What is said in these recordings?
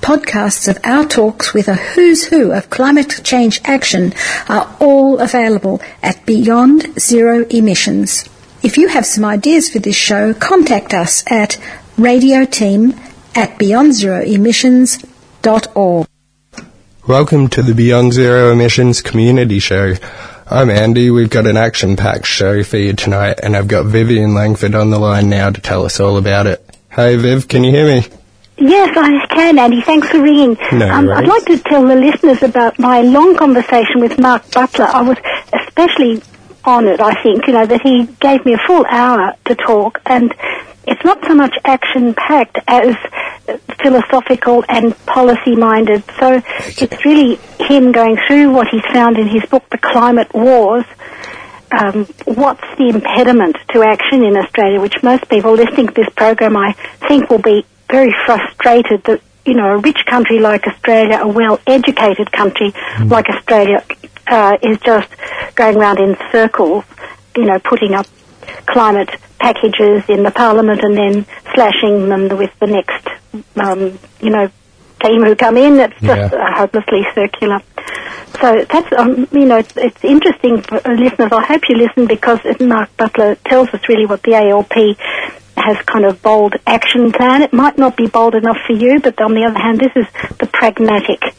Podcasts of our talks with a who's who of climate change action are all available at Beyond Zero Emissions. If you have some ideas for this show, contact us at radioteam at beyondzeroemissions.org. Welcome to the Beyond Zero Emissions Community Show. I'm Andy. We've got an action packed show for you tonight, and I've got Vivian Langford on the line now to tell us all about it. Hey, Viv, can you hear me? Yes, I can, Andy. Thanks for ringing. No um, I'd like to tell the listeners about my long conversation with Mark Butler. I was especially honoured, I think, you know, that he gave me a full hour to talk, and it's not so much action-packed as philosophical and policy-minded. So it's really him going through what he's found in his book, The Climate Wars, um, what's the impediment to action in Australia, which most people listening to this program, I think, will be very frustrated that, you know, a rich country like Australia, a well-educated country like Australia, uh, is just going round in circles, you know, putting up climate packages in the parliament and then slashing them with the next, um, you know, team who come in. It's just Yeah. uh, hopelessly circular. So that's, um, you know, it's, it's interesting for listeners. I hope you listen because Mark Butler tells us really what the ALP has kind of bold action plan. It might not be bold enough for you, but on the other hand, this is the pragmatic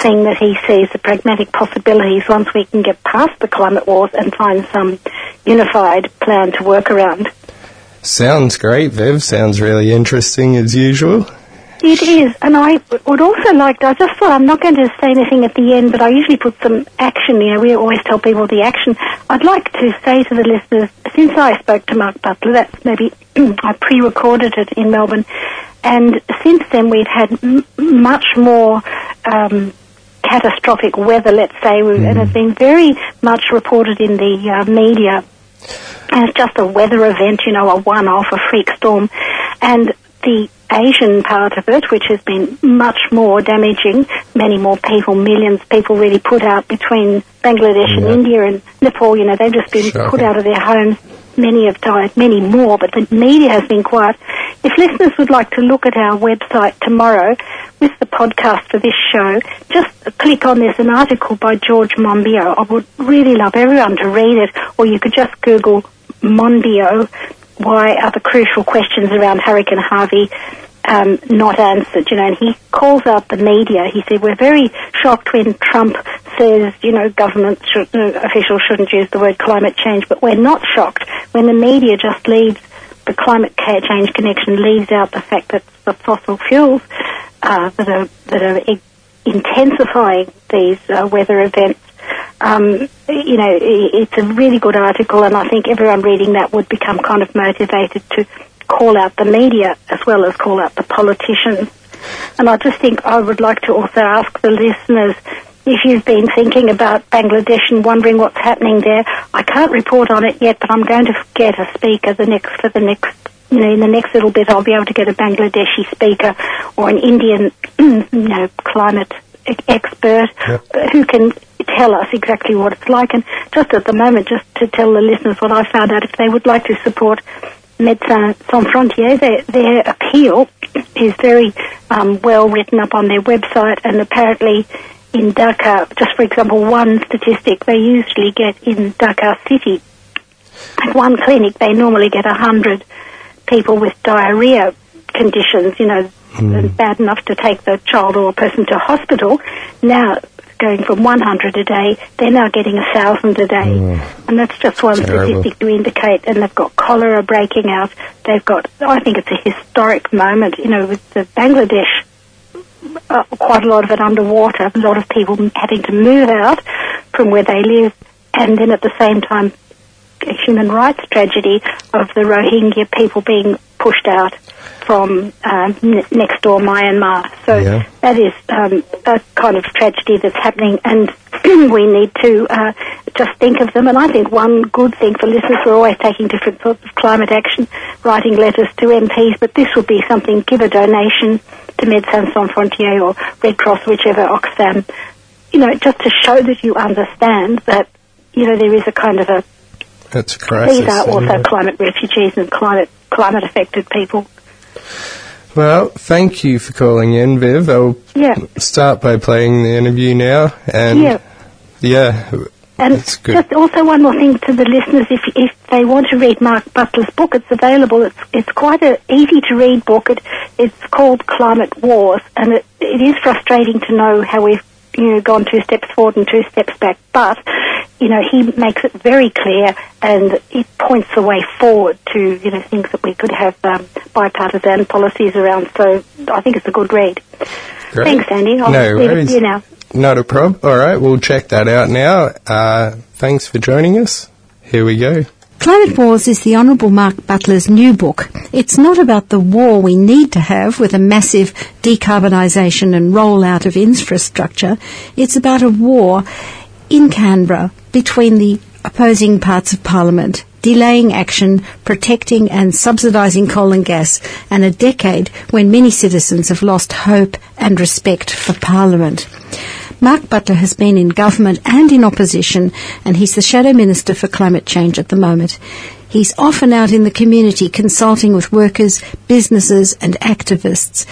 thing that he sees, the pragmatic possibilities once we can get past the climate wars and find some unified plan to work around. Sounds great, Viv. Sounds really interesting as usual. It is, and I would also like to, I just thought I'm not going to say anything at the end, but I usually put some action, you know, we always tell people the action. I'd like to say to the listeners, since I spoke to Mark Butler, that's maybe, I pre-recorded it in Melbourne, and since then we've had m- much more, um, catastrophic weather, let's say, we and it's been very much reported in the uh, media and it's just a weather event, you know, a one-off, a freak storm. And the Asian part of it, which has been much more damaging, many more people, millions of people really put out between Bangladesh and India and Nepal, you know, they've just been Shocking. put out of their homes. Many have died, many more, but the media has been quiet. If listeners would like to look at our website tomorrow with the podcast for this show, just click on there's an article by George Monbiot. I would really love everyone to read it, or you could just Google Monbiot. Why are the crucial questions around Hurricane Harvey um, not answered? You know, and he calls out the media. He said we're very shocked when Trump says, you know, government should, uh, officials shouldn't use the word climate change, but we're not shocked when the media just leaves the climate change connection leaves out the fact that the fossil fuels uh, that are that are intensifying these uh, weather events. Um, you know, it's a really good article, and I think everyone reading that would become kind of motivated to call out the media as well as call out the politicians. And I just think I would like to also ask the listeners if you've been thinking about Bangladesh and wondering what's happening there. I can't report on it yet, but I'm going to get a speaker the next for the next. You know, in the next little bit, I'll be able to get a Bangladeshi speaker or an Indian, you know, climate expert Yep. who can tell us exactly what it's like. And just at the moment, just to tell the listeners what I found out, if they would like to support Médecins Sans Frontières, their, their appeal is very um, well written up on their website, and apparently in Dhaka, just for example, one statistic they usually get in Dhaka city, at one clinic they normally get a hundred people with diarrhea conditions, you know, bad enough to take the child or person to hospital. Now, going from 100 a day, they're now getting 1,000 a day. and that's just one Terrible. statistic to indicate. And they've got cholera breaking out. They've got, I think it's a historic moment, you know, with the Bangladesh uh, quite a lot of it underwater, a lot of people having to move out from where they live, and then at the same time, human rights tragedy of the Rohingya people being pushed out from um, n- next door Myanmar. So Yeah. that is um, a kind of tragedy that's happening, and we need to uh, just think of them. And I think one good thing for listeners, we're always taking different sorts of climate action, writing letters to MPs, but this would be something, give a donation to Médecins Sans Frontières or Red Cross, whichever, Oxfam, you know, just to show that you understand that, you know, there is a kind of a, That's a crisis. these are also climate refugees and climate, climate affected people. Well, thank you for calling in, Viv. I'll Yeah. start by playing the interview now. And Yeah. yeah, And That's good. just also one more thing to the listeners, if if they want to read Mark Butler's book, it's available. It's it's quite a easy to read book. It it's called Climate Wars, and it, it is frustrating to know how we've you know gone two steps forward and two steps back. But you know he makes it very clear, and it points the way forward to you know things that we could have um, bipartisan policies around. So I think it's a good read. great. Thanks, Andy. I'll no leave it worries. to you now. Not a prob. All right, we'll check that out now. Uh, thanks for joining us. Here we go. Climate Wars is the Honourable Mark Butler's new book. It's not about the war we need to have with a massive decarbonisation and rollout of infrastructure. It's about a war in Canberra between the opposing parts of Parliament, delaying action, protecting and subsidising coal and gas, and a decade when many citizens have lost hope and respect for Parliament. Mark Butler has been in government and in opposition, and he's the Shadow Minister for Climate Change at the moment. He's often out in the community consulting with workers, businesses, and activists.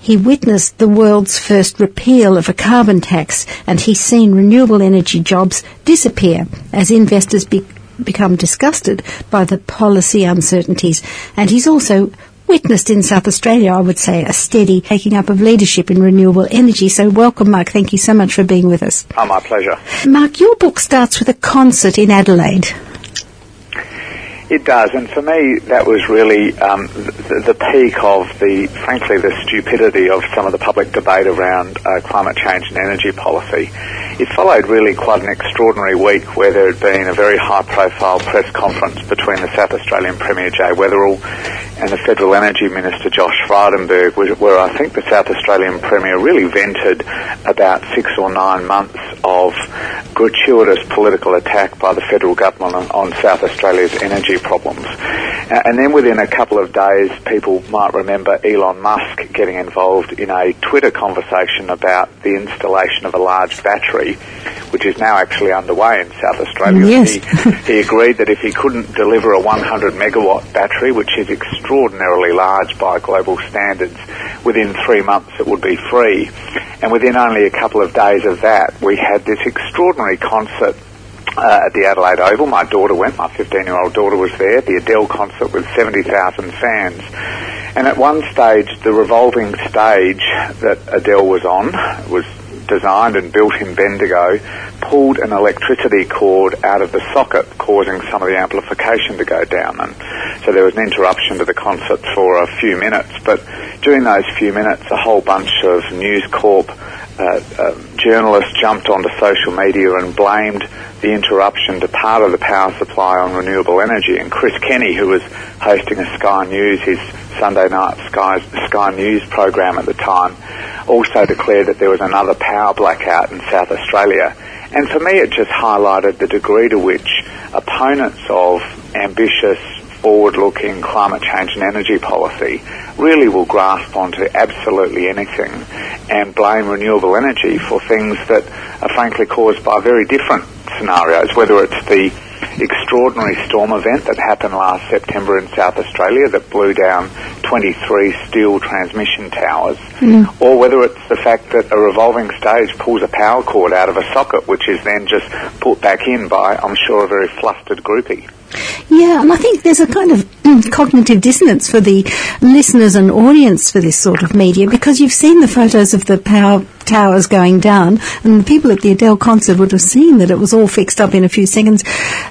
He witnessed the world's first repeal of a carbon tax, and he's seen renewable energy jobs disappear as investors be- become disgusted by the policy uncertainties. And he's also witnessed in South Australia, I would say, a steady taking up of leadership in renewable energy. So welcome, Mark. Thank you so much for being with us. Oh, my pleasure. Mark, your book starts with a concert in Adelaide. It does, and for me, that was really um, the, the peak of the, frankly, the stupidity of some of the public debate around uh, climate change and energy policy. It followed really quite an extraordinary week where there had been a very high-profile press conference between the South Australian Premier Jay Weatherill and the Federal Energy Minister Josh Frydenberg, where, I think the South Australian Premier really vented about six or nine months of gratuitous political attack by the federal government on South Australia's energy problems. And then within a couple of days, people might remember Elon Musk getting involved in a Twitter conversation about the installation of a large battery, which is now actually underway in South Australia. Yes. He, he agreed that if he couldn't deliver a 100 megawatt battery, which is extraordinarily large by global standards, within three months it would be free. And within only a couple of days of that, we had this extraordinary concert uh, at the Adelaide Oval. My daughter went, my 15 year old daughter was there, the Adele concert with 70,000 fans. And at one stage, the revolving stage that Adele was on was designed and built in Bendigo, pulled an electricity cord out of the socket, causing some of the amplification to go down. And so there was an interruption to the concert for a few minutes. But during those few minutes, a whole bunch of News Corp uh, uh, journalists jumped onto social media and blamed the interruption to part of the power supply on renewable energy. And Chris Kenny, who was hosting a Sky News, his Sunday night Sky, Sky News program at the time, also declared that there was another power blackout in South Australia. And for me, it just highlighted the degree to which opponents of ambitious, forward-looking climate change and energy policy really will grasp onto absolutely anything and blame renewable energy for things that are frankly caused by very different scenarios, whether it's the extraordinary storm event that happened last September in South Australia that blew down 23 steel transmission towers, mm. or whether it's the fact that a revolving stage pulls a power cord out of a socket, which is then just put back in by, I'm sure, a very flustered groupie. Yeah, and I think there's a kind of cognitive dissonance for the listeners and audience for this sort of media because you've seen the photos of the power towers going down, and the people at the Adele concert would have seen that it was all fixed up in a few seconds.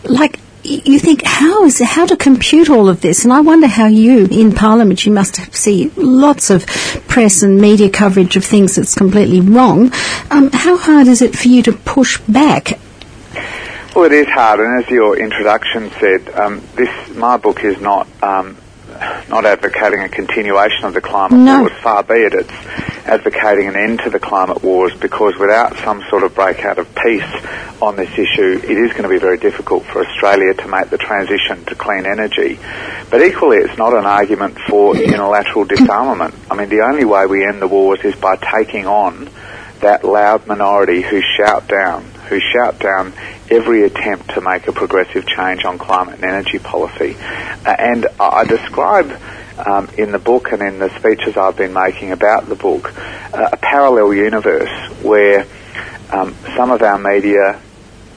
Like, you think how is how to compute all of this? And I wonder how you in Parliament you must see lots of press and media coverage of things that's completely wrong. Um, how hard is it for you to push back well, it is hard, and as your introduction said, um, this my book is not um, not advocating a continuation of the climate no. wars. Far be it. It's advocating an end to the climate wars because without some sort of breakout of peace on this issue, it is going to be very difficult for Australia to make the transition to clean energy. But equally, it's not an argument for unilateral disarmament. I mean, the only way we end the wars is by taking on that loud minority who shout down, who shout down every attempt to make a progressive change on climate and energy policy. Uh, and I describe um, in the book and in the speeches I've been making about the book uh, a parallel universe where um, some of our media,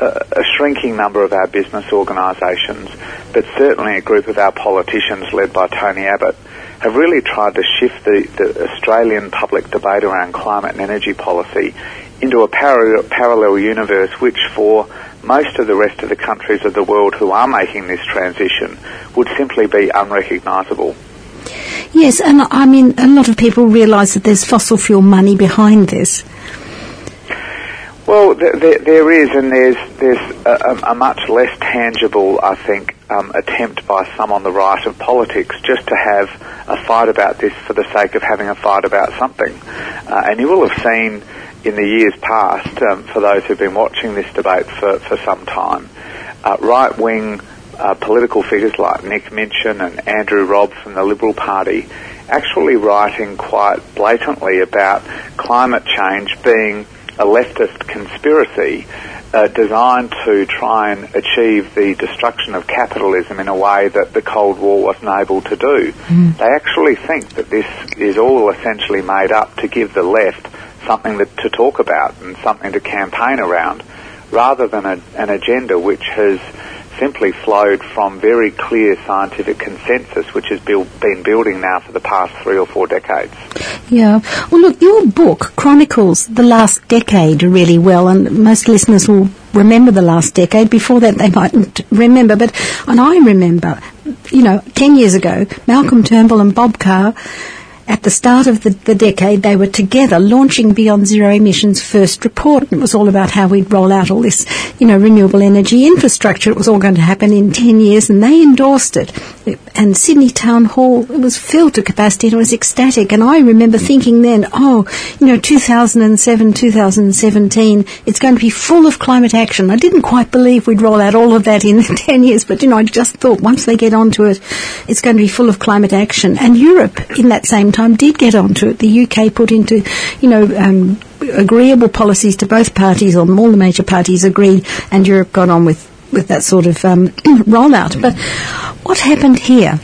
uh, a shrinking number of our business organisations, but certainly a group of our politicians led by Tony Abbott, have really tried to shift the, the Australian public debate around climate and energy policy into a parallel, parallel universe which for most of the rest of the countries of the world who are making this transition would simply be unrecognisable. Yes, and I mean, a lot of people realise that there's fossil fuel money behind this. Well, there, there is, and there's there's a, a, much less tangible, I think, um, attempt by some on the right of politics just to have a fight about this for the sake of having a fight about something. Uh, and you will have seen in the years past, um, for those who've been watching this debate for, for some time, uh, right wing uh, political figures like Nick Minchin and Andrew Robb from the Liberal Party actually writing quite blatantly about climate change being a leftist conspiracy uh, designed to try and achieve the destruction of capitalism in a way that the Cold War wasn't able to do. Mm. They actually think that this is all essentially made up to give the left something that, to talk about and something to campaign around, rather than a, an agenda which has simply flowed from very clear scientific consensus, which has build, been building now for the past three or four decades. Yeah. Well, look, your book chronicles the last decade really well, and most listeners will remember the last decade. Before that, they mightn't remember, but and I remember, you know, ten years ago, Malcolm Turnbull and Bob Carr at the start of the, the, decade, they were together launching Beyond Zero Emissions' first report. It was all about how we'd roll out all this, you know, renewable energy infrastructure. It was all going to happen in 10 years, and they endorsed it. And Sydney Town Hall, it was filled to capacity and it was ecstatic. And I remember thinking then, oh, you know, 2007, 2017, it's going to be full of climate action. I didn't quite believe we'd roll out all of that in 10 years, but, you know, I just thought once they get onto it, it's going to be full of climate action. And Europe, in that same time did get onto it. The UK put into, you know, um, agreeable policies to both parties, or all the major parties agreed, and Europe got on with, with that sort of um, rollout. But what happened here?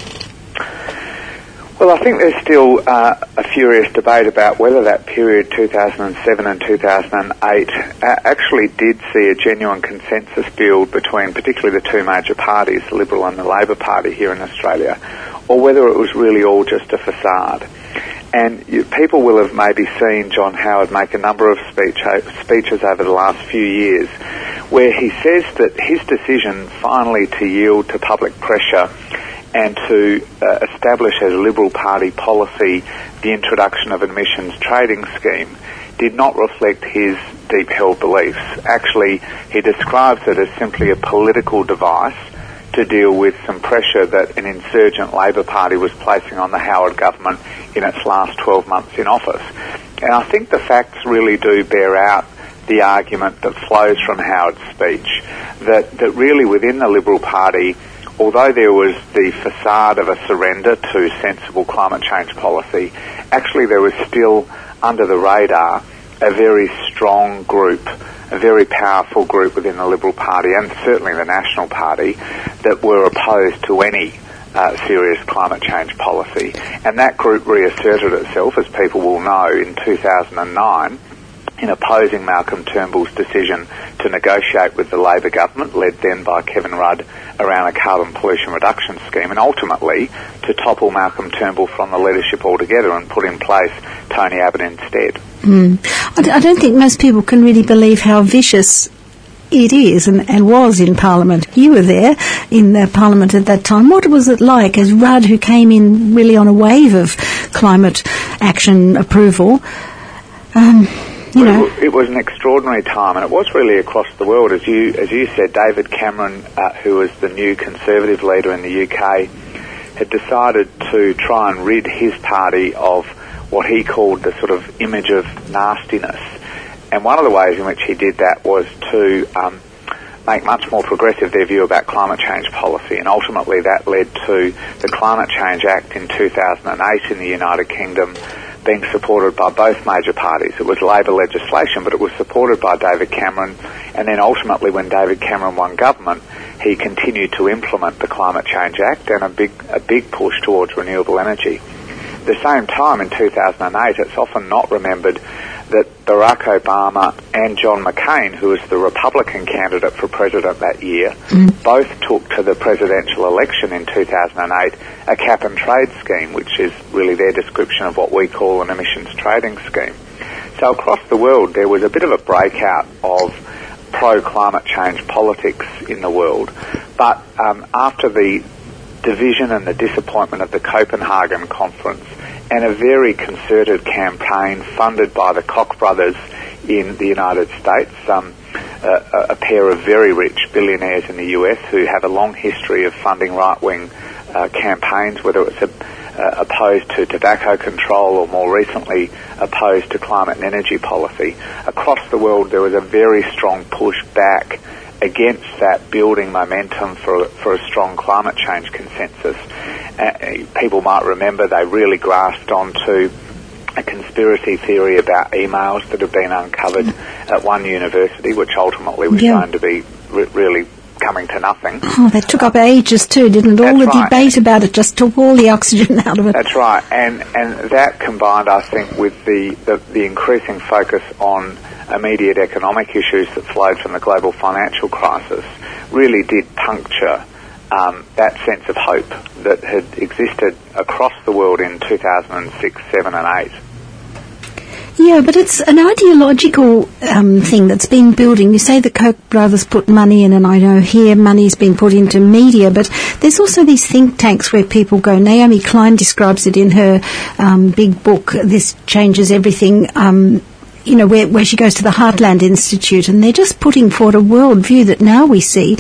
Well, I think there's still uh, a furious debate about whether that period, 2007 and 2008, actually did see a genuine consensus build between particularly the two major parties, the Liberal and the Labor Party here in Australia, or whether it was really all just a facade. And you, people will have maybe seen John Howard make a number of speech, speeches over the last few years where he says that his decision finally to yield to public pressure and to uh, establish as Liberal Party policy the introduction of an emissions trading scheme did not reflect his deep held beliefs. Actually, he describes it as simply a political device to deal with some pressure that an insurgent Labor Party was placing on the Howard government in its last 12 months in office. And I think the facts really do bear out the argument that flows from Howard's speech that, that really within the Liberal Party, although there was the facade of a surrender to sensible climate change policy, actually there was still under the radar a very strong group a very powerful group within the Liberal Party and certainly the National Party that were opposed to any uh, serious climate change policy. And that group reasserted itself, as people will know, in 2009 in opposing Malcolm Turnbull's decision to negotiate with the Labor government, led then by Kevin Rudd, around a carbon pollution reduction scheme, and ultimately to topple Malcolm Turnbull from the leadership altogether and put in place Tony Abbott instead. Mm. I don't think most people can really believe how vicious it is and, and, was in Parliament. You were there in the Parliament at that time. What was it like as Rudd, who came in really on a wave of climate action approval? Um, you know. It, it, was an extraordinary time, and it was really across the world. As you as you said, David Cameron, uh, who was the new Conservative leader in the UK, had decided to try and rid his party of what he called the sort of image of nastiness and one of the ways in which he did that was to um, make much more progressive their view about climate change policy. And ultimately that led to the Climate Change Act in 2008 in the United Kingdom being supported by both major parties. It was Labor legislation, but it was supported by David Cameron. And then ultimately when David Cameron won government, he continued to implement the Climate Change Act and a big, a big push towards renewable energy. At the same time, in 2008, it's often not remembered that Barack Obama and John McCain, who was the Republican candidate for president that year, mm. both took to the presidential election in 2008 a cap and trade scheme, which is really their description of what we call an emissions trading scheme. So across the world, there was a bit of a breakout of pro-climate change politics in the world. But um, after the division and the disappointment of the Copenhagen conference, and a very concerted campaign funded by the Koch brothers in the United States, um, a, a, pair of very rich billionaires in the US who have a long history of funding right-wing uh, campaigns, whether it's a, uh, opposed to tobacco control or more recently opposed to climate and energy policy. Across the world, there was a very strong push back against that building momentum for, for a strong climate change consensus. Uh, people might remember they really grasped onto a conspiracy theory about emails that have been uncovered at one university, which ultimately was yeah. shown to be re- really coming to nothing. Oh, that took up ages too, didn't it? All the right. debate about it just took all the oxygen out of it. That's right, and and that combined, I think, with the the, the increasing focus on immediate economic issues that flowed from the global financial crisis really did puncture um, that sense of hope that had existed across the world in 2006, 7 and 8. Yeah, but it's an ideological um, thing that's been building. You say the Koch brothers put money in, and I know here money's been put into media, but there's also these think tanks where people go. Naomi Klein describes it in her um, big book, This Changes Everything. Um, you know, where, where she goes to the Heartland Institute, and they're just putting forward a worldview that now we see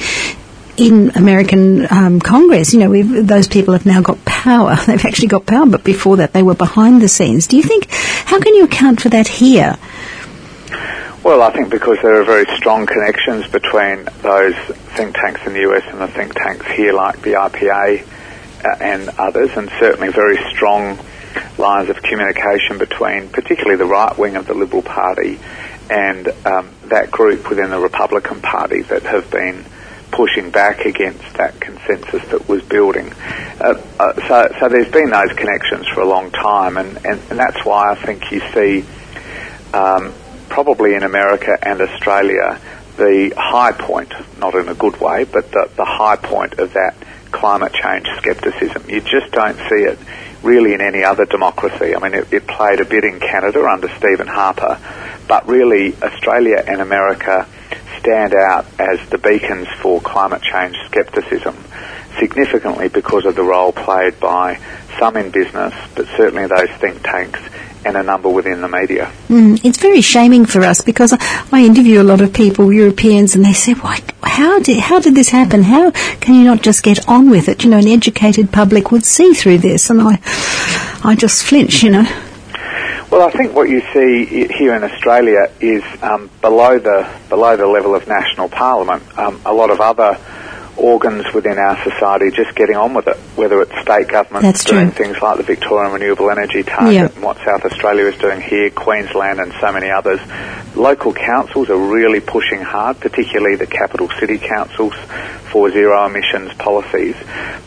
in American um, Congress. You know, those people have now got power. They've actually got power, but before that, they were behind the scenes. Do you think? How can you account for that here? Well, I think because there are very strong connections between those think tanks in the US and the think tanks here, like the IPA uh, and others, and certainly very strong lines of communication between particularly the right wing of the Liberal Party and um, that group within the Republican Party that have been pushing back against that consensus that was building. Uh, uh, so, so there's been those connections for a long time, and, and, and that's why I think you see um, probably in America and Australia the high point, not in a good way, but the, the high point of that climate change skepticism. You just don't see it really in any other democracy. I mean, it, it played a bit in Canada under Stephen Harper, but really Australia and America stand out as the beacons for climate change skepticism, significantly because of the role played by some in business, but certainly those think tanks and a number within the media. Mm, it's very shaming for us because I interview a lot of people, Europeans, and they say, "Why? How did how did this happen? How can you not just get on with it? You know, an educated public would see through this." And I, I just flinch, you know. Well, I think what you see here in Australia is um, below the below the level of national parliament. Um, a lot of other organs within our society just getting on with it, whether it's state governments That's doing true. things like the Victorian Renewable Energy Target Yeah. and what South Australia is doing here, Queensland and so many others. Local councils are really pushing hard, particularly the capital city councils, for zero emissions policies.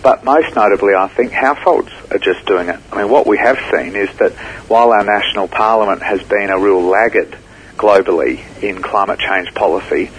But most notably, I think households are just doing it. I mean, what we have seen is that while our national parliament has been a real laggard globally in climate change policy,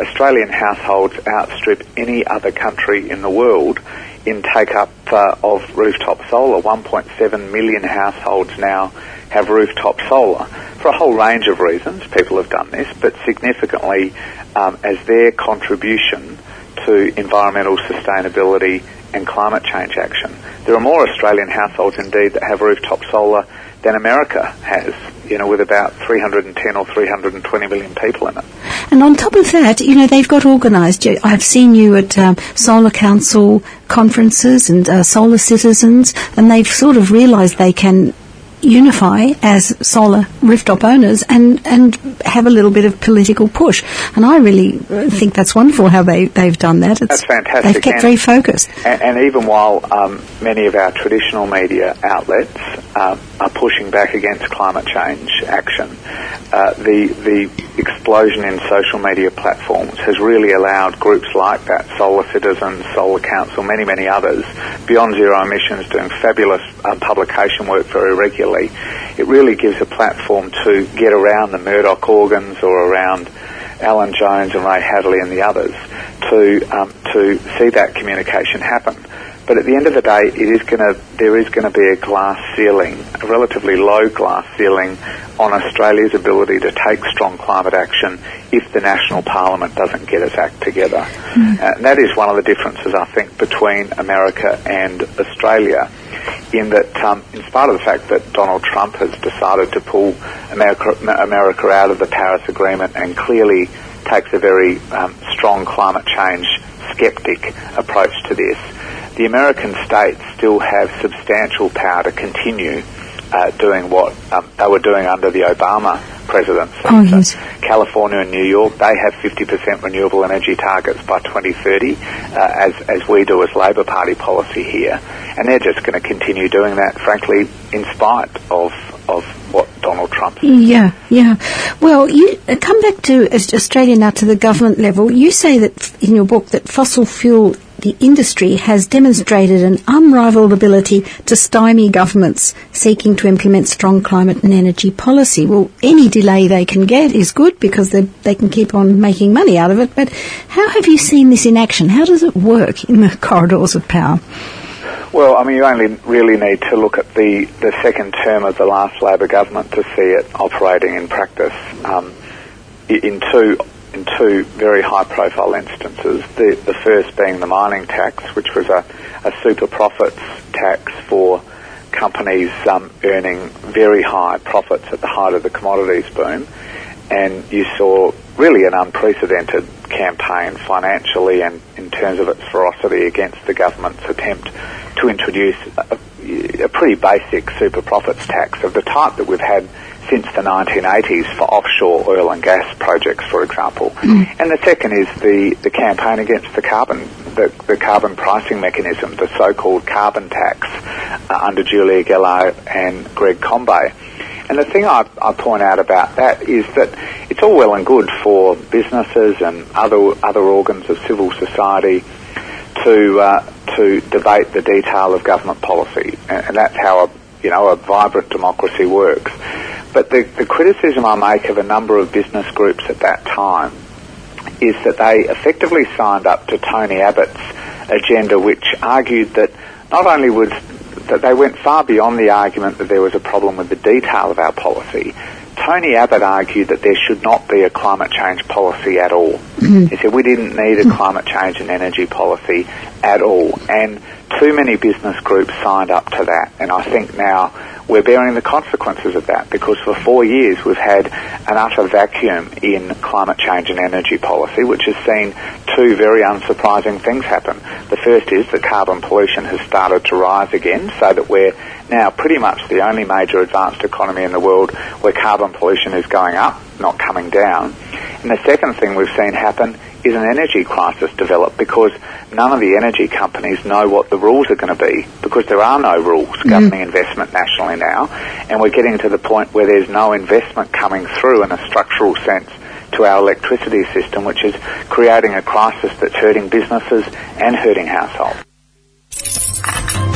Australian households outstrip any other country in the world in take up uh, of rooftop solar. 1.7 million households now have rooftop solar for a whole range of reasons. People have done this, but significantly um, as their contribution to environmental sustainability and climate change action. There are more Australian households indeed that have rooftop solar than America has, you know, with about 310 or 320 million people in it. And on top of that, you know, they've got organised. I've seen you at um, Solar Council conferences and uh, Solar Citizens, and they've sort of realised they can unify as solar rooftop owners and, and have a little bit of political push. And I really uh, think that's wonderful how they, they've done that. It's, That's fantastic, They've kept and- very focused. And, and even while um, many of our traditional media outlets um, are pushing back against climate change action, uh, the the explosion in social media platforms has really allowed groups like that, Solar Citizens, Solar Council, many many others, Beyond Zero Emissions, doing fabulous um, publication work very regularly. It really gives a platform to get around the Murdoch organs or around Alan Jones and Ray Hadley and the others to um, to see that communication happen. But at the end of the day, it is going to there is going to be a glass ceiling, a relatively low glass ceiling on Australia's ability to take strong climate action if the national parliament doesn't get its act together. Uh, and that is one of the differences I think between America and Australia in that, um, in spite of the fact that Donald Trump has decided to pull America, America out of the Paris Agreement and clearly takes a very um, strong climate change skeptic approach to this, the American states still have substantial power to continue uh, doing what um, they were doing under the Obama presidency. Oh, So yes. California and New York, they have 50% renewable energy targets by 2030, uh, as, as we do as Labor Party policy here. And they're just going to continue doing that, frankly, in spite of, of what Donald Trump Yeah, yeah. Well, you uh, come back to Australia now to the government level. You say that in your book that fossil fuel, the industry has demonstrated an unrivaled ability to stymie governments seeking to implement strong climate and energy policy. Well, any delay they can get is good because they they can keep on making money out of it. But how have you seen this in action? How does it work in the corridors of power? Well, I mean, you only really need to look at the, the second term of the last Labor government to see it operating in practice. Um, in two in two very high-profile instances. The, the first being the mining tax, which was a, a super profits tax for companies um, earning very high profits at the height of the commodities boom, and you saw really an unprecedented campaign financially and in terms of its ferocity against the government's attempt to introduce a, a pretty basic super profits tax of the type that we've had since the 1980s for offshore oil and gas projects, for example. And the second is the, the campaign against the carbon, the, the carbon pricing mechanism, the so-called carbon tax uh, under Julia Gillard and Greg Combet. And the thing I, I point out about that is that it's all well and good for businesses and other other organs of civil society to uh, to debate the detail of government policy, and, and that's how a you know a vibrant democracy works. But the, the criticism I make of a number of business groups at that time is that they effectively signed up to Tony Abbott's agenda, which argued that not only was that they went far beyond the argument that there was a problem with the detail of our policy. Tony Abbott argued that there should not be a climate change policy at all. He said we didn't need a climate change and energy policy at all. And too many business groups signed up to that. And I think now we're bearing the consequences of that because for four years we've had an utter vacuum in climate change and energy policy, which has seen two very unsurprising things happen. The first is that carbon pollution has started to rise again, so that we're now pretty much the only major advanced economy in the world where carbon pollution is going up, not coming down. And the second thing we've seen happen is is an energy crisis developed because none of the energy companies know what the rules are going to be because there are no rules mm. governing investment nationally now, and we're getting to the point where there's no investment coming through in a structural sense to our electricity system, which is creating a crisis that's hurting businesses and hurting households.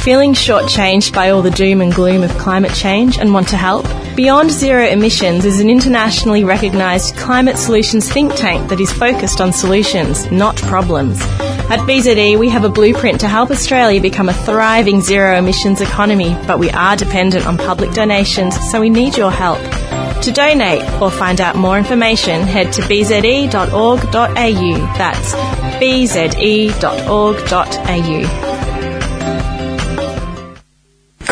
Feeling shortchanged by all the doom and gloom of climate change and want to help? Beyond Zero Emissions is an internationally recognised climate solutions think tank that is focused on solutions, not problems. At BZE, we have a blueprint to help Australia become a thriving zero emissions economy, but we are dependent on public donations, so we need your help. To donate or find out more information, head to bze.org.au. That's bze.org.au.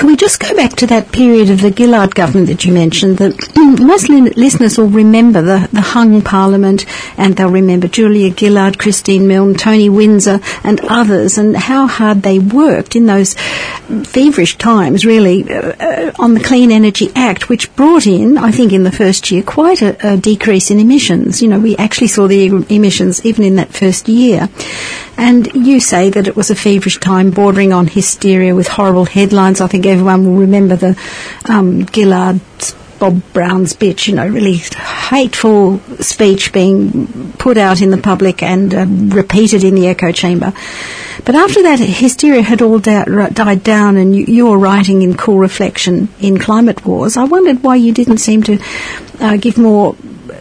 Can we just go back to that period of the Gillard government that you mentioned? That most listeners will remember the, the hung parliament and they'll remember Julia Gillard, Christine Milne, Tony Windsor and others and how hard they worked in those feverish times really uh, uh, on the Clean Energy Act which brought in, I think in the first year, quite a, a decrease in emissions. You know, we actually saw the emissions even in that first year. And you say that it was a feverish time bordering on hysteria with horrible headlines. I think everyone will remember the um, Gillard Bob Brown's bitch, you know, really hateful speech being put out in the public and uh, repeated in the echo chamber. But after that hysteria had all da- died down and you, you, were writing in cool reflection in Climate Wars, I wondered why you didn't seem to uh, give more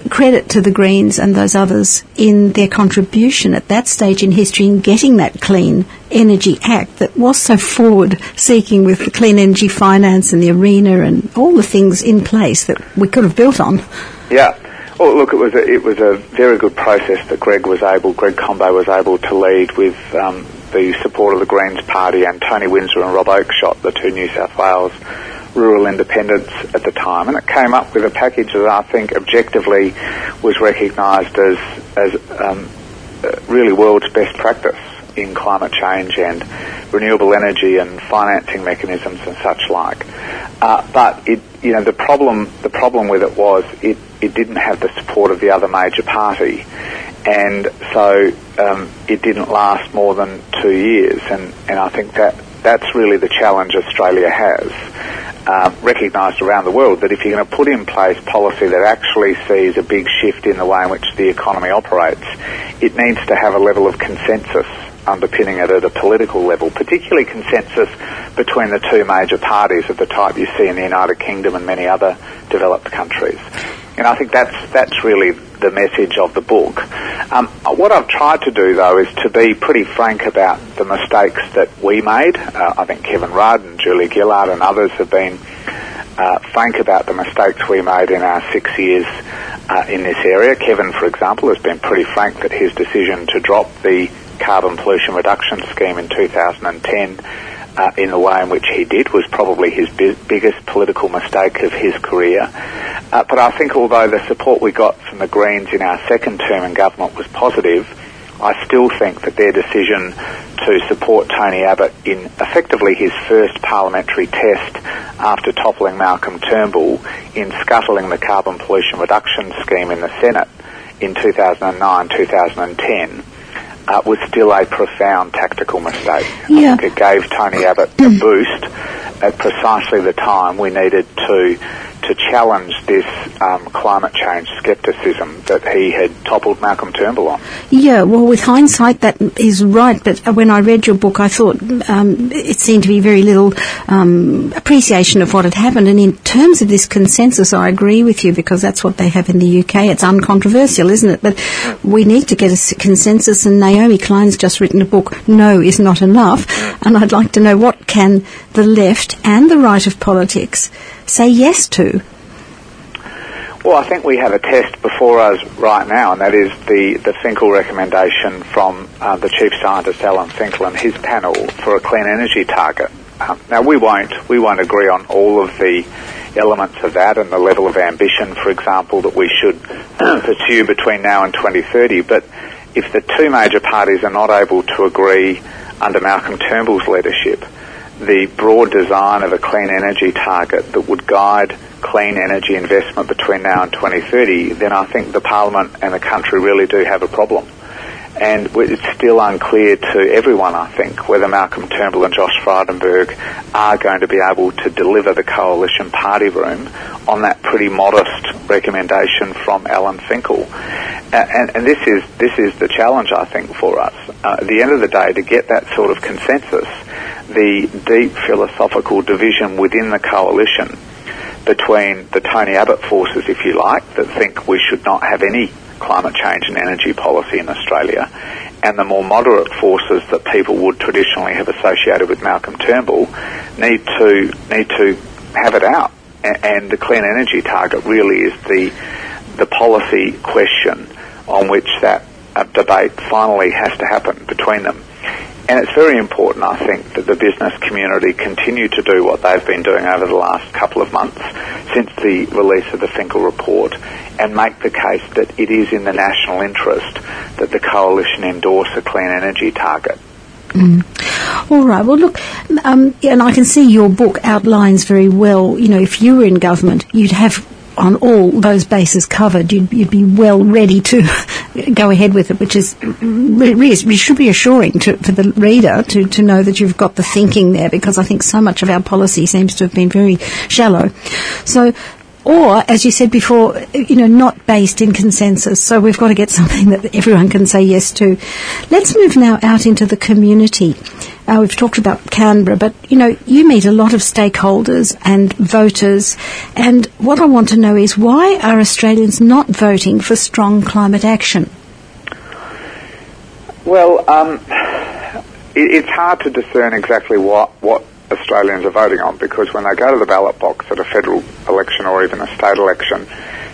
credit to the Greens and those others in their contribution at that stage in history in getting that Clean Energy Act that was so forward seeking with the clean energy finance and the ARENA and all the things in place that we could have built on. Yeah. Well, look, it was a, it was a very good process that Greg was able, Greg Combet was able to lead with um, the support of the Greens Party and Tony Windsor and Rob Oakeshott, the two New South Wales rural independents at the time, and it came up with a package that I think objectively was recognised as as um, uh, really world's best practice in climate change and renewable energy and financing mechanisms and such like. Uh, but it, you know, the problem the problem with it was it it didn't have the support of the other major party, and so um, it didn't last more than two years. And and I think that that's really the challenge Australia has uh, recognised around the world that if you're going to put in place policy that actually sees a big shift in the way in which the economy operates, it needs to have a level of consensus underpinning it at a political level, particularly consensus between the two major parties of the type you see in the United Kingdom and many other developed countries. And I think that's that's really the message of the book. Um, what I've tried to do, though, is to be pretty frank about the mistakes that we made. Uh, I think Kevin Rudd and Julia Gillard and others have been uh, frank about the mistakes we made in our six years uh, in this area. Kevin, for example, has been pretty frank that his decision to drop the carbon pollution reduction scheme in 2010 uh, in the way in which he did was probably his bi- biggest political mistake of his career. Uh, but I think although the support we got from the Greens in our second term in government was positive, I still think that their decision to support Tony Abbott in effectively his first parliamentary test after toppling Malcolm Turnbull in scuttling the carbon pollution reduction scheme in the Senate in 2009-2010 uh, was still a profound tactical mistake. Yeah. I think it gave Tony Abbott a boost at precisely the time we needed to to challenge this um, climate change scepticism that he had toppled Malcolm Turnbull on. Yeah, well, with hindsight, that is right. But when I read your book, I thought um, it seemed to be very little um, appreciation of what had happened. And in terms of this consensus, I agree with you because that's what they have in the UK. It's uncontroversial, isn't it? But we need to get a consensus. And Naomi Klein's just written a book, "No is not enough," and I'd like to know what can the left and the right of politics say yes to? Well, I think we have a test before us right now, and that is the, the Finkel recommendation from uh, the Chief Scientist Alan Finkel and his panel for a clean energy target. Um, now, we won't we won't agree on all of the elements of that and the level of ambition, for example, that we should pursue between now and 2030. But if the two major parties are not able to agree under Malcolm Turnbull's leadership, the broad design of a clean energy target that would guide clean energy investment between now and 2030, then I think the Parliament and the country really do have a problem. and it's still unclear to everyone, I think, whether Malcolm Turnbull and Josh Frydenberg are going to be able to deliver the coalition party room on that pretty modest recommendation from Alan Finkel. And, and, this is this is the challenge, I think, for us. Uh, at the end of the day, to get that sort of consensus, the deep philosophical division within the coalition between the Tony Abbott forces, if you like, that think we should not have any climate change and energy policy in Australia, and the more moderate forces that people would traditionally have associated with Malcolm Turnbull need to need to have it out. And the clean energy target really is the the policy question on which that uh, debate finally has to happen between them. And it's very important, I think, that the business community continue to do what they've been doing over the last couple of months since the release of the Finkel report and make the case that it is in the national interest that the coalition endorse a clean energy target. Mm. All right. Well, look, um, and I can see your book outlines very well. You know, if you were in government, you'd have on all those bases covered, you'd, you'd be well ready to go ahead with it, which is really, should be assuring to, for the reader to, to know that you've got the thinking there, because I think so much of our policy seems to have been very shallow. So or, as you said before, you know, not based in consensus. So we've got to get something that everyone can say yes to. Let's move now out into the community. Uh, we've talked about Canberra, but you know, you meet a lot of stakeholders and voters, and what I want to know is why are Australians not voting for strong climate action? Well, um, it, it's hard to discern exactly what what Australians are voting on because when they go to the ballot box at a federal election or even a state election,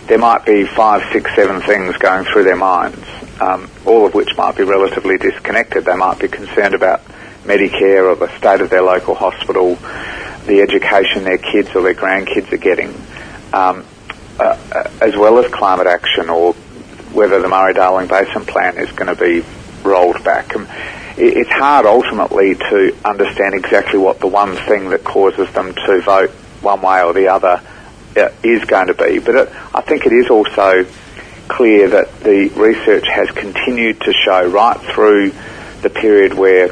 there might be five, six, seven things going through their minds, um, all of which might be relatively disconnected. They might be concerned about Medicare or the state of their local hospital, the education their kids or their grandkids are getting, um, uh, as well as climate action or whether the Murray-Darling Basin Plan is going to be rolled back. Um, it's hard ultimately to understand exactly what the one thing that causes them to vote one way or the other uh, is going to be. But it, I think it is also clear that the research has continued to show right through the period where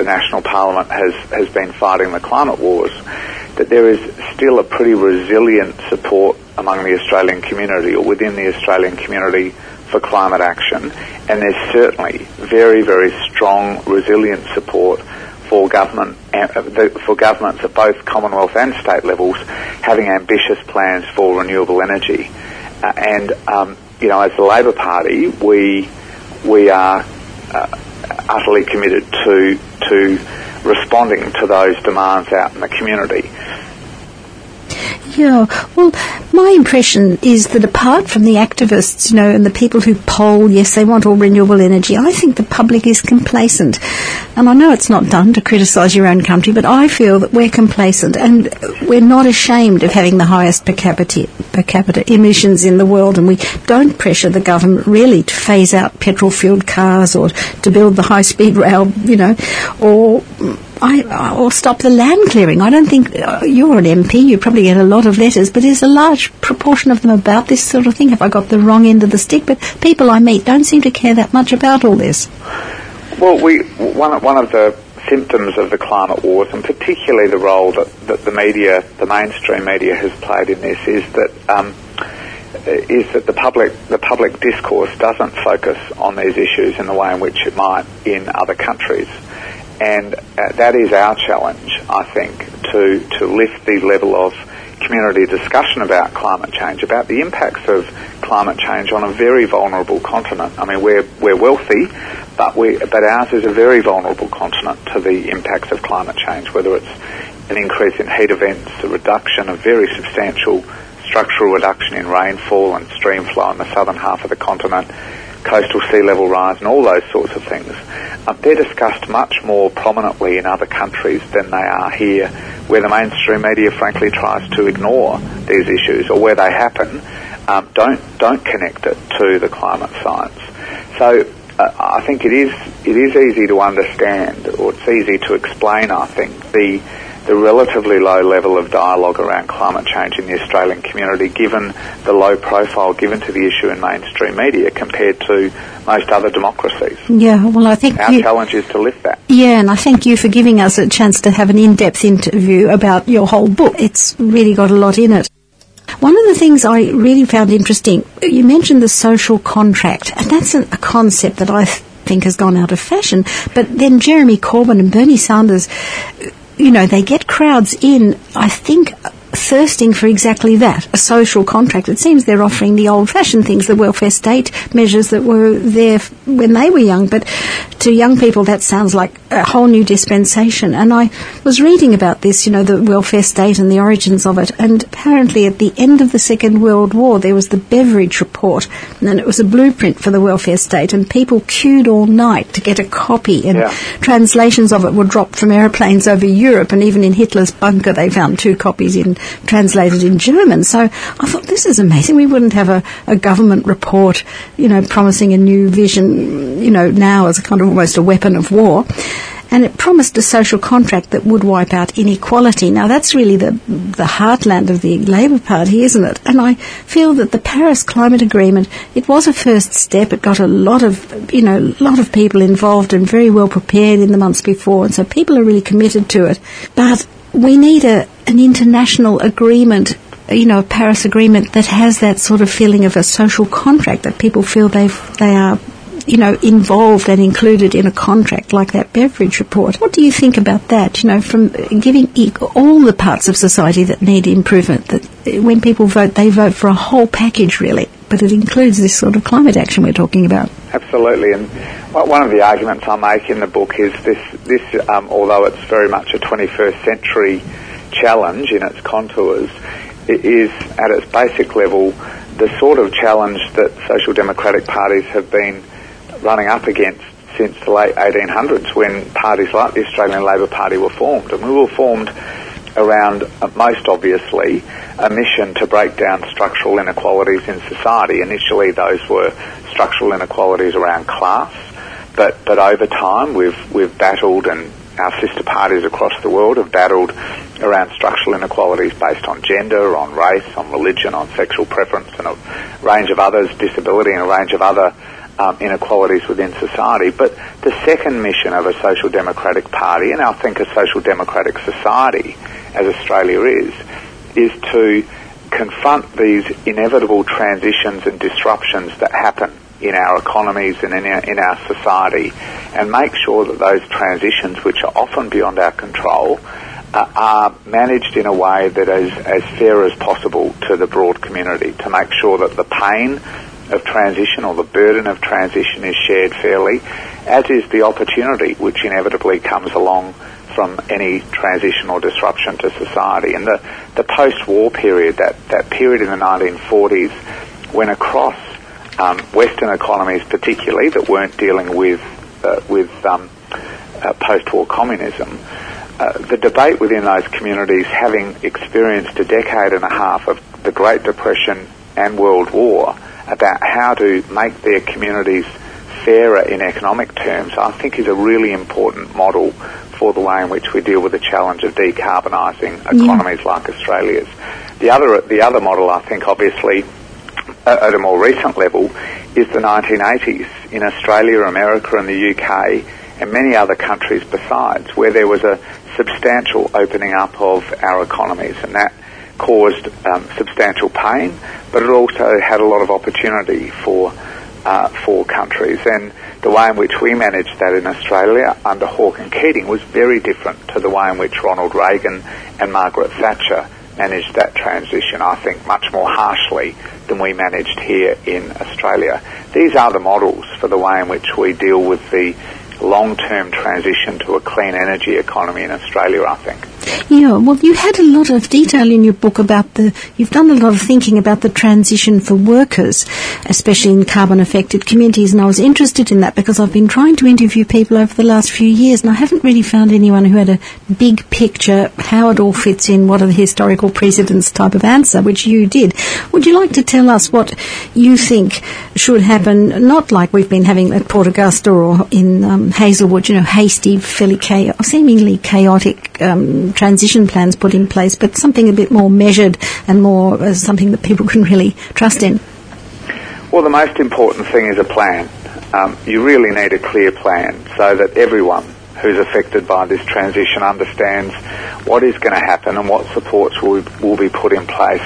the National Parliament has, has been fighting the climate wars that there is still a pretty resilient support among the Australian community or within the Australian community for climate action, and there's certainly very, very strong, resilient support for government uh, for governments at both Commonwealth and state levels having ambitious plans for renewable energy. Uh, and um, you know, as the Labor Party, we we are uh, utterly committed to to responding to those demands out in the community. Yeah, well, my impression is that apart from the activists, you know, and the people who poll, yes, they want all renewable energy, I think the public is complacent. And I know it's not done to criticise your own country, but I feel that we're complacent and we're not ashamed of having the highest per capita, per capita emissions in the world, and we don't pressure the government really to phase out petrol-fueled cars or to build the high-speed rail, you know, or I, or stop the land clearing. I don't think uh, you're an MP. You probably get a lot of letters, but there's a large proportion of them about this sort of thing? Have I got the wrong end of the stick? But people I meet don't seem to care that much about all this. Well, we one one of the symptoms of the climate wars, and particularly the role that, that the media, the mainstream media, has played in this, is that. Um, is that the public the public discourse doesn't focus on these issues in the way in which it might in other countries. And uh, that is our challenge, I think, to, to lift the level of community discussion about climate change, about the impacts of climate change on a very vulnerable continent. I mean, we're, we're wealthy, but, we, but ours is a very vulnerable continent to the impacts of climate change, whether it's an increase in heat events, a reduction, a very substantial structural reduction in rainfall and stream flow in the southern half of the continent, coastal sea level rise and all those sorts of things. Um, they're discussed much more prominently in other countries than they are here, where the mainstream media frankly tries to ignore these issues or where they happen, um, don't, don't connect it to the climate science. So uh, I think it is, it is easy to understand or it's easy to explain, I think, the, the relatively low level of dialogue around climate change in the Australian community, given the low profile given to the issue in mainstream media compared to most other democracies. Yeah, well, I think Our you, challenge is to lift that. Yeah, and I thank you for giving us a chance to have an in-depth interview about your whole book. It's really got a lot in it. One of the things I really found interesting, you mentioned the social contract, and that's a, a concept that I think has gone out of fashion. But then Jeremy Corbyn and Bernie Sanders, you know, they get crowds in, I think, thirsting for exactly that, a social contract. It seems they're offering the old-fashioned things, the welfare state measures that were there when they were young, but to young people that sounds like a whole new dispensation. And I was reading about this, you know, the welfare state and the origins of it, and apparently at the end of the Second World War there was the Beveridge Report, and it was a blueprint for the welfare state, and people queued all night to get a copy, and Yeah. translations of it were dropped from aeroplanes over Europe, and even in Hitler's bunker they found two copies in translated in German. So I thought this is amazing. We wouldn't have a, a government report, you know, promising a new vision, you know, now as a kind of almost a weapon of war. And it promised a social contract that would wipe out inequality. Now that's really the the heartland of the Labor Party, isn't it? And I feel that the Paris Climate Agreement it was a first step. It got a lot of you know a lot of people involved and very well prepared in the months before, and so people are really committed to it. But we need a an international agreement you know, a Paris Agreement that has that sort of feeling of a social contract that people feel they they are, you know, involved and included in a contract like that Beveridge report. What do you think about that? You know, from giving all the parts of society that need improvement. That when people vote, they vote for a whole package, really. But it includes this sort of climate action we're talking about. Absolutely, and one of the arguments I make in the book is this: this, um, although it's very much a 21st century challenge in its contours, it is at its basic level the sort of challenge that social democratic parties have been running up against since the late 1800s, when parties like the Australian Labor Party were formed, and we were formed around, uh, most obviously, a mission to break down structural inequalities in society. Initially, those were structural inequalities around class, but but over time, we've we've battled, and our sister parties across the world have battled around structural inequalities based on gender, on race, on religion, on sexual preference, and a range of others, disability, and a range of other um, inequalities within society. But the second mission of a social democratic party, and I think a social democratic society, as Australia is, is to confront these inevitable transitions and disruptions that happen in our economies and in our, in our society and make sure that those transitions, which are often beyond our control, uh, are managed in a way that is as fair as possible to the broad community to make sure that the pain of transition or the burden of transition is shared fairly, as is the opportunity which inevitably comes along from any transition or disruption to society. And the, the post-war period, that, that period in the 1940s, when across um, Western economies particularly that weren't dealing with, uh, with um, uh, post-war communism, uh, the debate within those communities, having experienced a decade and a half of the Great Depression and World War, about how to make their communities fairer in economic terms, I think is a really important model for the way in which we deal with the challenge of decarbonising economies like Australia's. The other, the other model, I think, obviously, at a more recent level, is the 1980s in Australia, America, and the UK, and many other countries besides, where there was a substantial opening up of our economies, and that caused um, substantial pain, but it also had a lot of opportunity for uh, for countries. And the way in which we managed that in Australia under Hawke and Keating was very different to the way in which Ronald Reagan and Margaret Thatcher managed that transition, I think, much more harshly than we managed here in Australia. These are the models for the way in which we deal with the long-term transition to a clean energy economy in Australia, I think. Yeah, well, you had a lot of detail in your book about the, you've done a lot of thinking about the transition for workers, especially in carbon affected communities, and I was interested in that because I've been trying to interview people over the last few years, and I haven't really found anyone who had a big picture, how it all fits in, what are the historical precedents type of answer, which you did. Would you like to tell us what you think should happen, not like we've been having at Port Augusta or in um, Hazelwood, you know, hasty, fairly cha- seemingly chaotic um, transition plans put in place, but something a bit more measured and more uh, something that people can really trust in? Well, the most important thing is a plan. Um, you really need a clear plan so that everyone who's affected by this transition understands what is going to happen and what supports will, will be put in place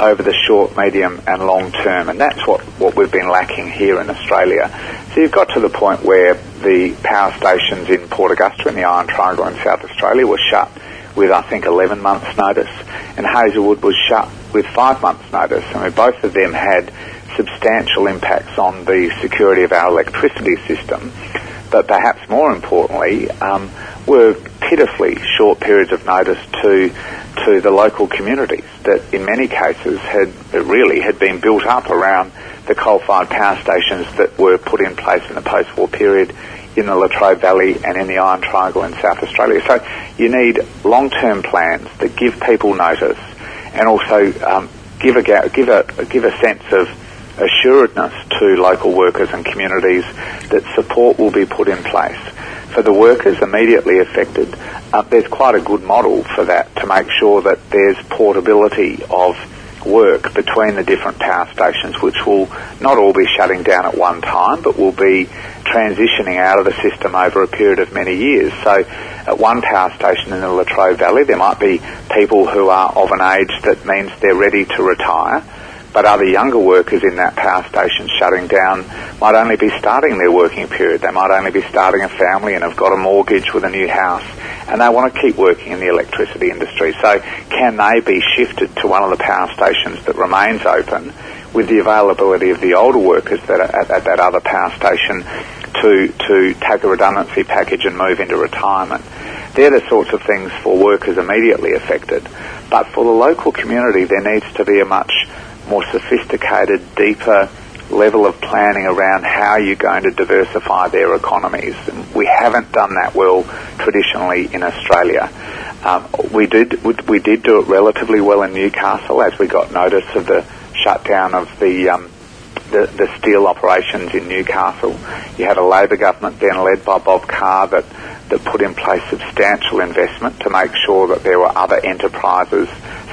over the short, medium and long term. And that's what, what we've been lacking here in Australia. So you've got to the point where the power stations in Port Augusta in the Iron Triangle in South Australia were shut with, I think, 11 months notice and Hazelwood was shut with five months notice. I mean, both of them had substantial impacts on the security of our electricity system but perhaps more importantly, um, were pitifully short periods of notice to to the local communities that in many cases had really had been built up around the coal-fired power stations that were put in place in the post-war period in the Latrobe Valley and in the Iron Triangle in South Australia. So you need long-term plans that give people notice and also um, give a give a give a sense of assuredness to local workers and communities that support will be put in place. For the workers immediately affected, uh, there's quite a good model for that to make sure that there's portability of work between the different power stations, which will not all be shutting down at one time, but will be transitioning out of the system over a period of many years. So at one power station in the Latrobe Valley, there might be people who are of an age that means they're ready to retire but other younger workers in that power station shutting down might only be starting their working period. They might only be starting a family and have got a mortgage with a new house and they want to keep working in the electricity industry. So can they be shifted to one of the power stations that remains open with the availability of the older workers that are at, at that other power station to, to take a redundancy package and move into retirement? They're the sorts of things for workers immediately affected. But for the local community, there needs to be a much more sophisticated, deeper level of planning around how you're going to diversify their economies. And we haven't done that well traditionally in Australia. Um, we did we, did do it relatively well in Newcastle as we got notice of the shutdown of the um, the, the, steel operations in Newcastle. You had a Labor government then led by Bob Carr that that put in place substantial investment to make sure that there were other enterprises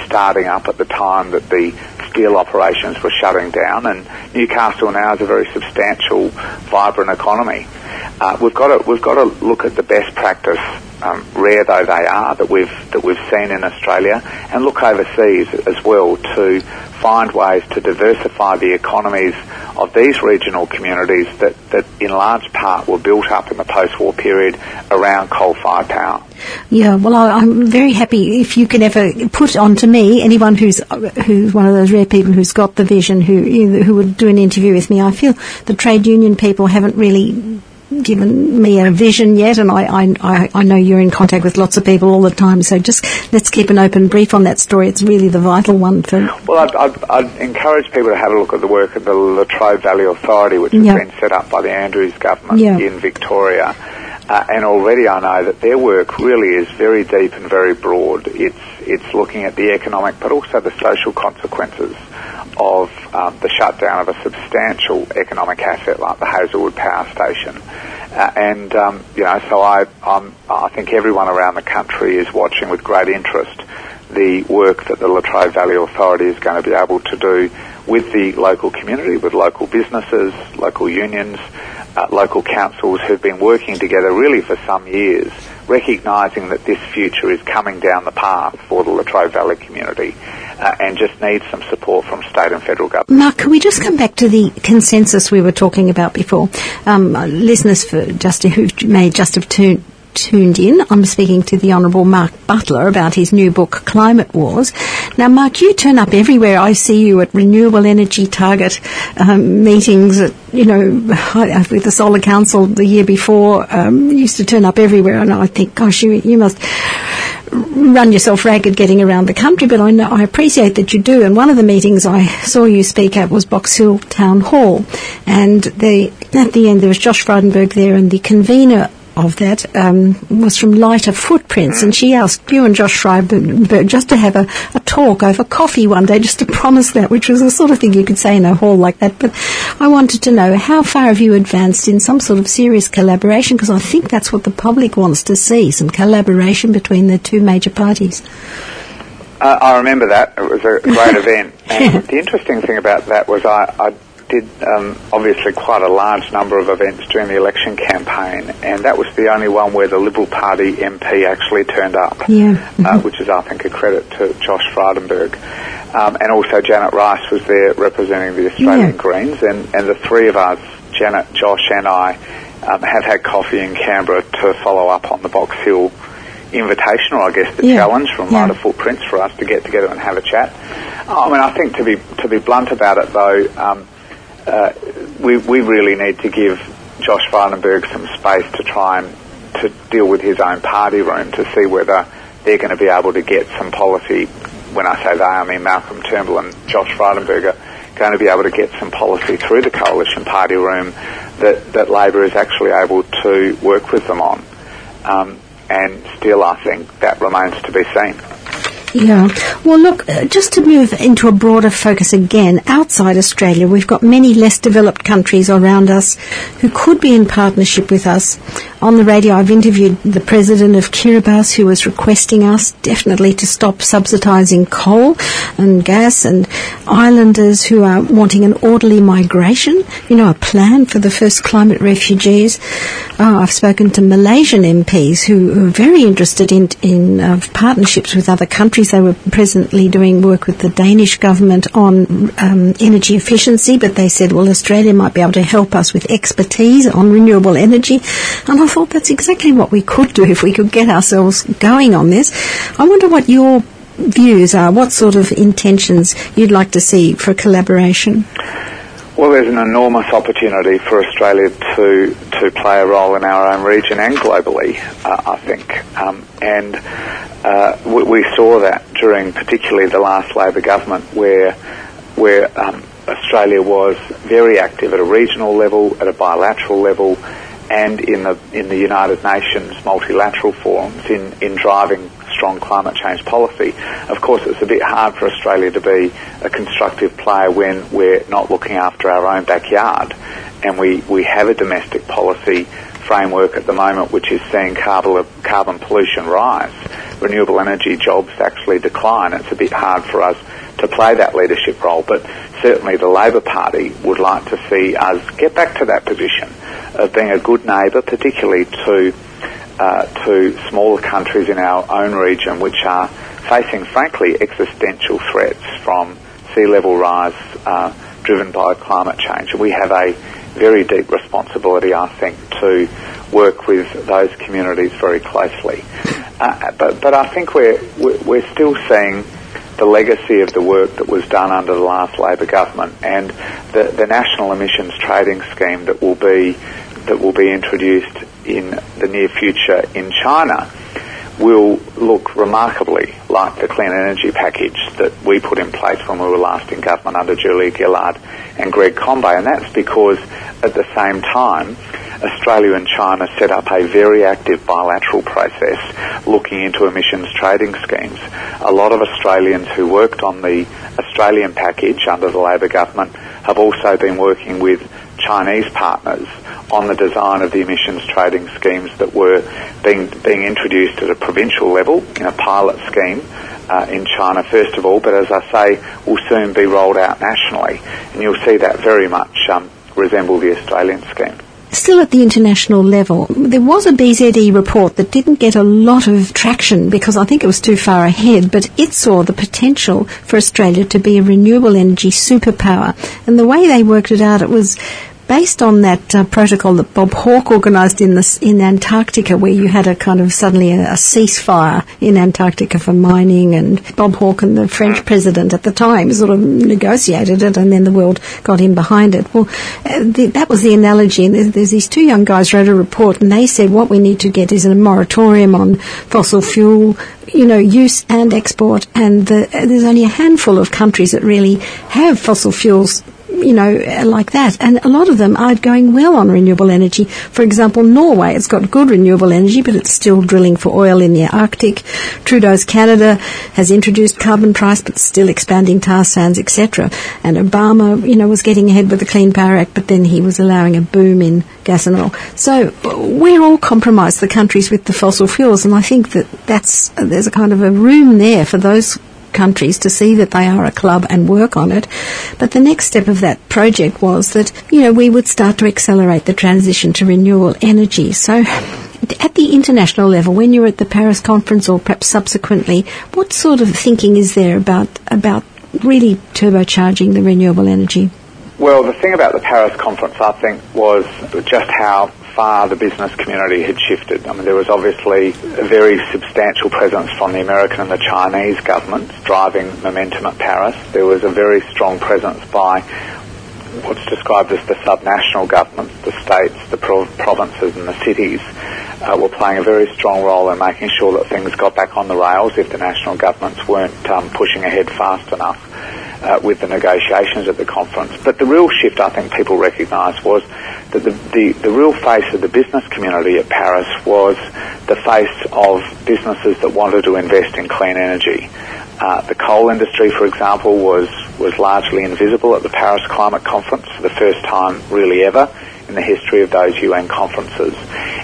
starting up at the time that the steel operations were shutting down, and Newcastle now is a very substantial, vibrant economy. Uh, we've got to we've got to look at the best practice, um, rare though they are, that we've that we've seen in Australia, and look overseas as well to find ways to diversify the economies of these regional communities that, that in large part were built up in the post-war period around coal-fired power. Yeah, well, I, am very happy if you can ever put onto me anyone who's who's one of those rare people who's got the vision who who would do an interview with me. I feel the trade union people haven't really given me a vision yet, and I, I, I know you're in contact with lots of people all the time. So just let's keep an open brief on that story. It's really the vital one for. Well, I'd, I'd, I'd encourage people to have a look at the work of the Latrobe Valley Authority, which has yep. been set up by the Andrews government yep. in Victoria. Uh, and already I know that their work really is very deep and very broad. It's it's looking at the economic, but also the social consequences of um, the shutdown of a substantial economic asset like the Hazelwood Power Station. Uh, and, um, you know, so I, I'm, I think everyone around the country is watching with great interest the work that the Latrobe Valley Authority is going to be able to do with the local community, with local businesses, local unions, uh, local councils who've been working together really for some years, recognising that this future is coming down the path for the Latrobe Valley community uh, and just needs some support from state and federal government. Mark, can we just come back to the consensus we were talking about before? Um, listeners for just who may just have tuned tuned in. I'm speaking to the Honourable Mark Butler about his new book, Climate Wars. Now, Mark, you turn up everywhere. I see you at renewable energy target um, meetings, at, you know, with the Solar Council the year before. Um, you used to turn up everywhere, and I think, gosh, you, you must run yourself ragged getting around the country, but I know I appreciate that you do. And one of the meetings I saw you speak at was Box Hill Town Hall, and the, at the end there was Josh Frydenberg there, and the convener of that um, was from Lighter Footprints, and she asked you and Josh Frydenberg just to have a, a, talk over coffee one day, just to promise that, which was the sort of thing you could say in a hall like that. But I wanted to know how far have you advanced in some sort of serious collaboration, because I think that's what the public wants to see, some collaboration between the two major parties. Uh, I remember that. It was a great event. And the interesting thing about that was I, I did um, obviously quite a large number of events during the election campaign, and that was the only one where the Liberal Party MP actually turned up, yeah. Mm-hmm. uh, which is, I think, a credit to Josh Frydenberg. Um, and also Janet Rice was there representing the Australian yeah. Greens, and, and the three of us, Janet, Josh, and I, um, have had coffee in Canberra to follow up on the Box Hill invitation, or I guess the yeah. challenge from yeah. Lighter Footprints for us to get together and have a chat. I mean, I think to be to be blunt about it, though, um, uh, we, we really need to give Josh Frydenberg some space to try and to deal with his own party room to see whether they're going to be able to get some policy. When I say they, I mean Malcolm Turnbull and Josh Frydenberg are going to be able to get some policy through the coalition party room that, that Labor is actually able to work with them on. Um, and still, I think that remains to be seen. Yeah. Well, look, uh, just to move into a broader focus again, outside Australia, we've got many less developed countries around us who could be in partnership with us. On the radio, I've interviewed the president of Kiribati who was requesting us definitely to stop subsidising coal and gas and islanders who are wanting an orderly migration, you know, a plan for the first climate refugees. Oh, I've spoken to Malaysian MPs who are very interested in, in uh, partnerships with other countries countries. They were presently doing work with the Danish government on um, energy efficiency, but they said, well, Australia might be able to help us with expertise on renewable energy. And I thought that's exactly what we could do if we could get ourselves going on this. I wonder what your views are, what sort of intentions you'd like to see for collaboration. Well, there's an enormous opportunity for Australia to to play a role in our own region and globally, uh, I think. Um, and uh, we, we, saw that during particularly the last Labor government, where where um, Australia was very active at a regional level, at a bilateral level, and in the in the United Nations multilateral forums in in driving strong climate change policy. Of course, it's a bit hard for Australia to be a constructive player when we're not looking after our own backyard. And we, we have a domestic policy framework at the moment which is seeing carbon, carbon pollution rise. Renewable energy jobs actually decline. It's a bit hard for us to play that leadership role, but certainly the Labor Party would like to see us get back to that position of being a good neighbour, particularly to uh, to smaller countries in our own region which are facing, frankly, existential threats from sea level rise uh, driven by climate change. We have a very deep responsibility, I think, to work with those communities very closely. Uh, but, but I think we're, we're still seeing the legacy of the work that was done under the last Labor government and the, the national emissions trading scheme that will be that will be introduced in the near future in China will look remarkably like the clean energy package that we put in place when we were last in government under Julia Gillard and Greg Combet. And that's because at the same time, Australia and China set up a very active bilateral process looking into emissions trading schemes. A lot of Australians who worked on the Australian package under the Labor government have also been working with Chinese partners on the design of the emissions trading schemes that were being being introduced at a provincial level in a pilot scheme uh, in China first of all, but as I say, will soon be rolled out nationally, and you'll see that very much um, resemble the Australian scheme. Still at the international level, there was a BZE report that didn't get a lot of traction because I think it was too far ahead, but it saw the potential for Australia to be a renewable energy superpower. And the way they worked it out, it was based on that uh, protocol that Bob Hawke organised in this in Antarctica, where you had a kind of suddenly a, a, ceasefire in Antarctica for mining, and Bob Hawke and the French president at the time sort of negotiated it, and then the world got in behind it. Well, uh, the, that was the analogy. And there's, there's, these two young guys wrote a report, and they said what we need to get is a moratorium on fossil fuel you know, use and export, and the, there's only a handful of countries that really have fossil fuels you know, like that. And a lot of them are going well on renewable energy. For example, Norway has got good renewable energy, but it's still drilling for oil in the Arctic. Trudeau's Canada has introduced carbon price, but still expanding tar sands, etc. And Obama, you know, was getting ahead with the Clean Power Act, but then he was allowing a boom in gas and oil. So we're all compromised, the countries with the fossil fuels, and I think that that's there's a kind of a room there for those countries to see that they are a club and work on it. But the next step of that project was that, you know, we would start to accelerate the transition to renewable energy. So at the international level, when you're at the Paris conference or perhaps subsequently, what sort of thinking is there about, about really turbocharging the renewable energy? Well, the thing about the Paris conference, I think, was just how far the business community had shifted. I mean, there was obviously a very substantial presence from the American and the Chinese governments driving momentum at Paris. There was a very strong presence by what's described as the subnational governments, the states, the provinces and the cities uh, were playing a very strong role in making sure that things got back on the rails if the national governments weren't um, pushing ahead fast enough uh, with the negotiations at the conference. But the real shift I think people recognised was that the, the, the real face of the business community at Paris was the face of businesses that wanted to invest in clean energy. Uh, the coal industry, for example, was, was largely invisible at the Paris Climate Conference for the first time really ever in the history of those UN conferences.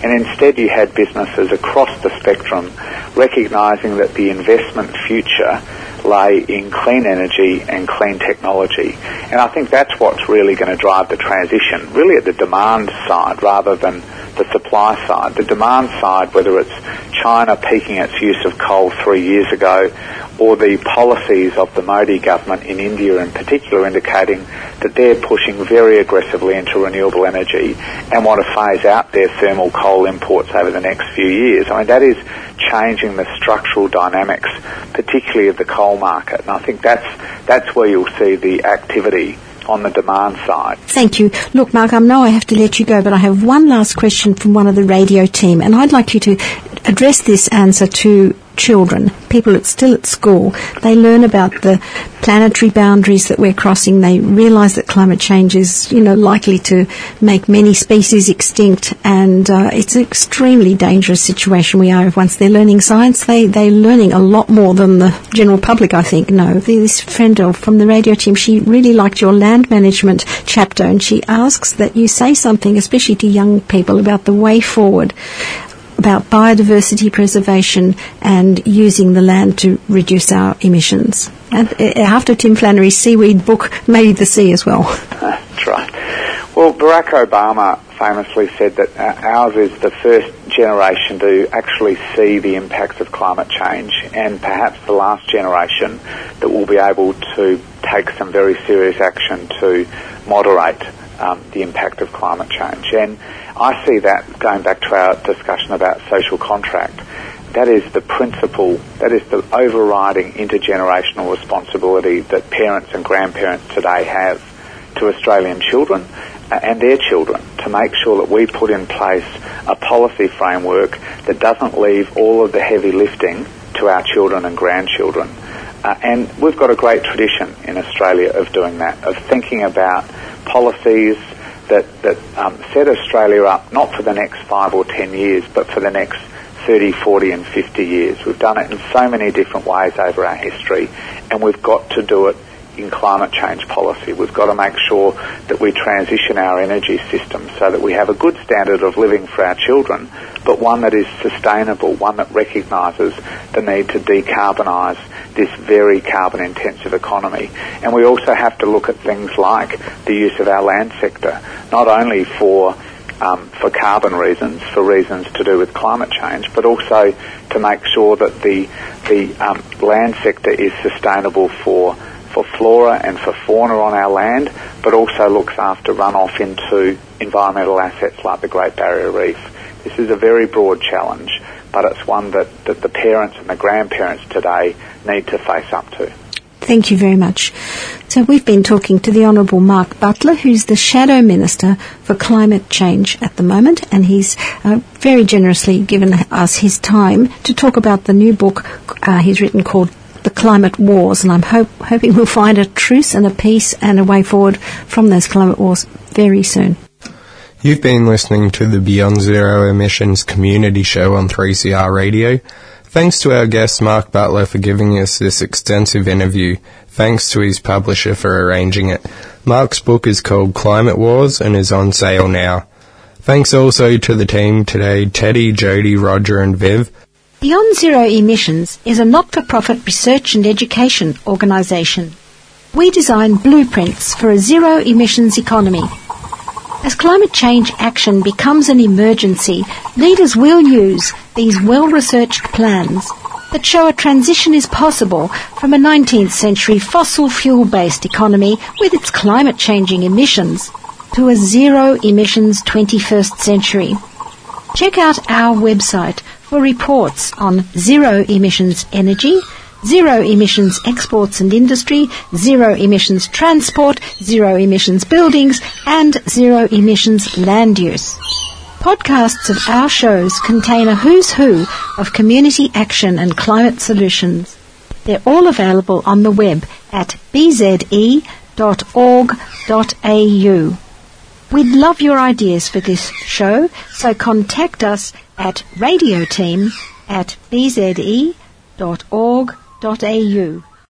And instead you had businesses across the spectrum recognising that the investment future lay in clean energy and clean technology. And I think that's what's really going to drive the transition, really at the demand side rather than the supply side. The demand side, whether it's China peaking its use of coal three years ago or the policies of the Modi government in India in particular indicating that they're pushing very aggressively into renewable energy and want to phase out their thermal coal imports over the next few years. I mean, that is changing the structural dynamics, particularly of the coal market. And I think that's, that's where you'll see the activity on the demand side. Thank you. Look, Mark, I know I have to let you go, but I have one last question from one of the radio team, and I'd like you to address this answer to children, people still at school, they learn about the planetary boundaries that we're crossing. They realise that climate change is, you know, likely to make many species extinct, and uh, it's an extremely dangerous situation we are. Once they're learning science, they they're learning a lot more than the general public, I think. No, this friend of from the radio team, she really liked your land management chapter, and she asks that you say something, especially to young people, about the way forward about biodiversity preservation and using the land to reduce our emissions. And uh, after Tim Flannery's seaweed book, maybe the sea as well. That's right. Well, Barack Obama famously said that uh, ours is the first generation to actually see the impacts of climate change and perhaps the last generation that will be able to take some very serious action to moderate um, the impact of climate change. And I see that going back to our discussion about social contract. That is the principle, that is the overriding intergenerational responsibility that parents and grandparents today have to Australian children uh, and their children to make sure that we put in place a policy framework that doesn't leave all of the heavy lifting to our children and grandchildren. Uh, and we've got a great tradition in Australia of doing that, of thinking about policies, that, that um, set Australia up not for the next five or ten years, but for the next 30, 40 and 50 years. We've done it in so many different ways over our history, and we've got to do it in climate change policy. We've got to make sure that we transition our energy system so that we have a good standard of living for our children, but one that is sustainable, one that recognises the need to decarbonise this very carbon intensive economy. And we also have to look at things like the use of our land sector, not only for um, for carbon reasons, for reasons to do with climate change, but also to make sure that the the um, land sector is sustainable for for flora and for fauna on our land, but also looks after runoff into environmental assets like the Great Barrier Reef. This is a very broad challenge, but it's one that, that the parents and the grandparents today need to face up to. Thank you very much. So we've been talking to the Honourable Mark Butler, who's the Shadow Minister for Climate Change at the moment, and he's uh, very generously given us his time to talk about the new book uh, he's written called climate wars, and I'm hope, hoping we'll find a truce and a peace and a way forward from those climate wars very soon. You've been listening to the Beyond Zero Emissions Community Show on 3CR Radio. Thanks to our guest Mark Butler for giving us this extensive interview. Thanks to his publisher for arranging it. Mark's book is called Climate Wars and is on sale now. Thanks also to the team today, Teddy, Jody, Roger and Viv. Beyond Zero Emissions is a not-for-profit research and education organisation. We design blueprints for a zero emissions economy. As climate change action becomes an emergency, leaders will use these well-researched plans that show a transition is possible from a 19th century fossil fuel-based economy with its climate changing emissions to a zero emissions 21st century. Check out our website for reports on zero emissions energy, zero emissions exports and industry, zero emissions transport, zero emissions buildings, and zero emissions land use. Podcasts of our shows contain a who's who of community action and climate solutions. They're all available on the web at bze.org.au. We'd love your ideas for this show, so contact us at radioteam at bze.org.au.